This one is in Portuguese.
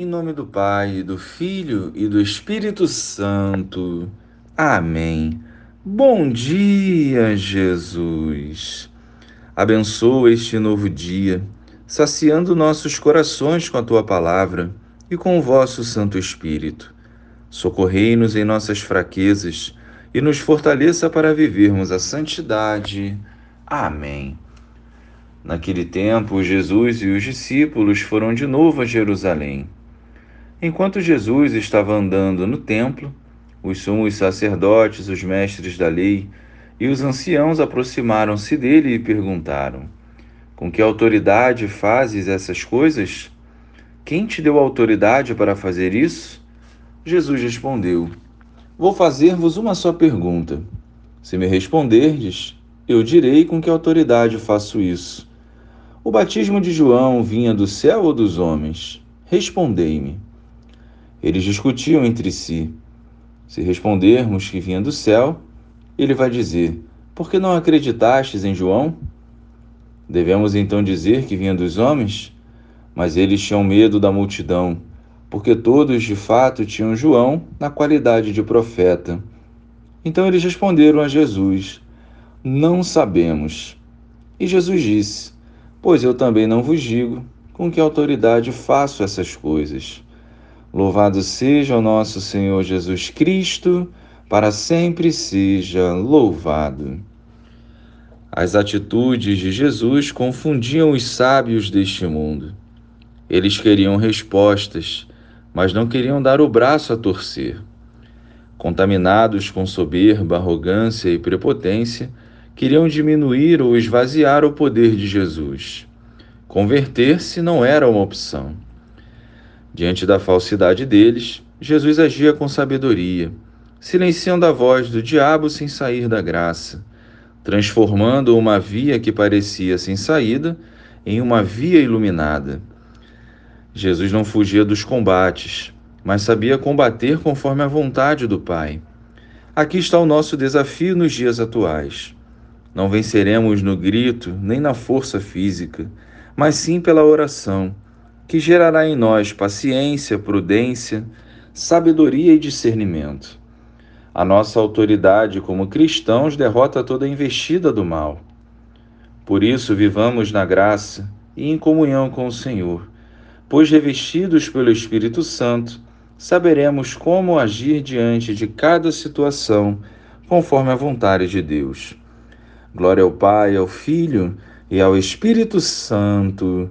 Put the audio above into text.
Em nome do Pai, do Filho e do Espírito Santo. Amém. Bom dia, Jesus. Abençoa este novo dia, saciando nossos corações com a tua palavra e com o vosso Santo Espírito. Socorrei-nos em nossas fraquezas e nos fortaleça para vivermos a santidade. Amém. Naquele tempo, Jesus e os discípulos foram de novo a Jerusalém. Enquanto Jesus estava andando no templo, os sumos sacerdotes, os mestres da lei e os anciãos aproximaram-se dele e perguntaram: Com que autoridade fazes essas coisas? Quem te deu autoridade para fazer isso? Jesus respondeu: Vou fazer-vos uma só pergunta. Se me responderdes, eu direi com que autoridade faço isso. O batismo de João vinha do céu ou dos homens? Respondei-me. Eles discutiam entre si. Se respondermos que vinha do céu, ele vai dizer: Por que não acreditastes em João? Devemos então dizer que vinha dos homens? Mas eles tinham medo da multidão, porque todos de fato tinham João na qualidade de profeta. Então eles responderam a Jesus: Não sabemos. E Jesus disse: Pois eu também não vos digo com que autoridade faço essas coisas. Louvado seja o nosso Senhor Jesus Cristo, para sempre seja louvado. As atitudes de Jesus confundiam os sábios deste mundo. Eles queriam respostas, mas não queriam dar o braço a torcer. Contaminados com soberba, arrogância e prepotência, queriam diminuir ou esvaziar o poder de Jesus. Converter-se não era uma opção. Diante da falsidade deles, Jesus agia com sabedoria, silenciando a voz do diabo sem sair da graça, transformando uma via que parecia sem saída em uma via iluminada. Jesus não fugia dos combates, mas sabia combater conforme a vontade do Pai. Aqui está o nosso desafio nos dias atuais. Não venceremos no grito nem na força física, mas sim pela oração que gerará em nós paciência, prudência, sabedoria e discernimento. A nossa autoridade como cristãos derrota toda investida do mal. Por isso, vivamos na graça e em comunhão com o Senhor, pois, revestidos pelo Espírito Santo, saberemos como agir diante de cada situação, conforme a vontade de Deus. Glória ao Pai, ao Filho e ao Espírito Santo